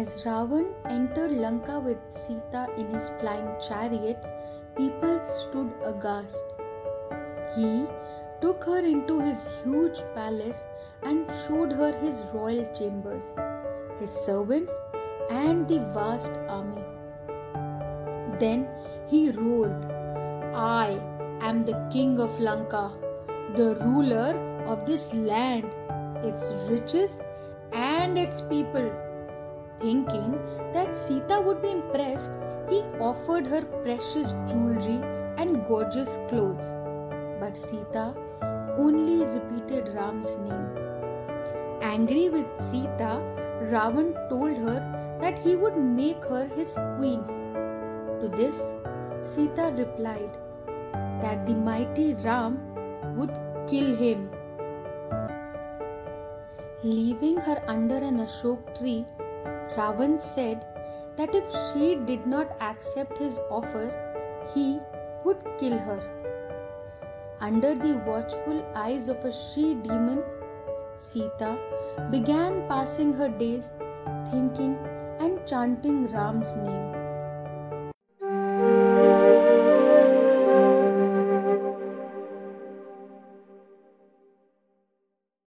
As Ravan entered Lanka with Sita in his flying chariot, people stood aghast. He took her into his huge palace and showed her his royal chambers, his servants, and the vast army. Then he roared, I am the king of Lanka, the ruler of this land, its riches, and its people. Thinking that Sita would be impressed, he offered her precious jewelry and gorgeous clothes. But Sita only repeated Ram's name. Angry with Sita, Ravan told her that he would make her his queen. To this, Sita replied that the mighty Ram would kill him. Leaving her under an Ashok tree, Ravan said that if she did not accept his offer, he would kill her. Under the watchful eyes of a she demon, Sita began passing her days thinking and chanting Ram's name.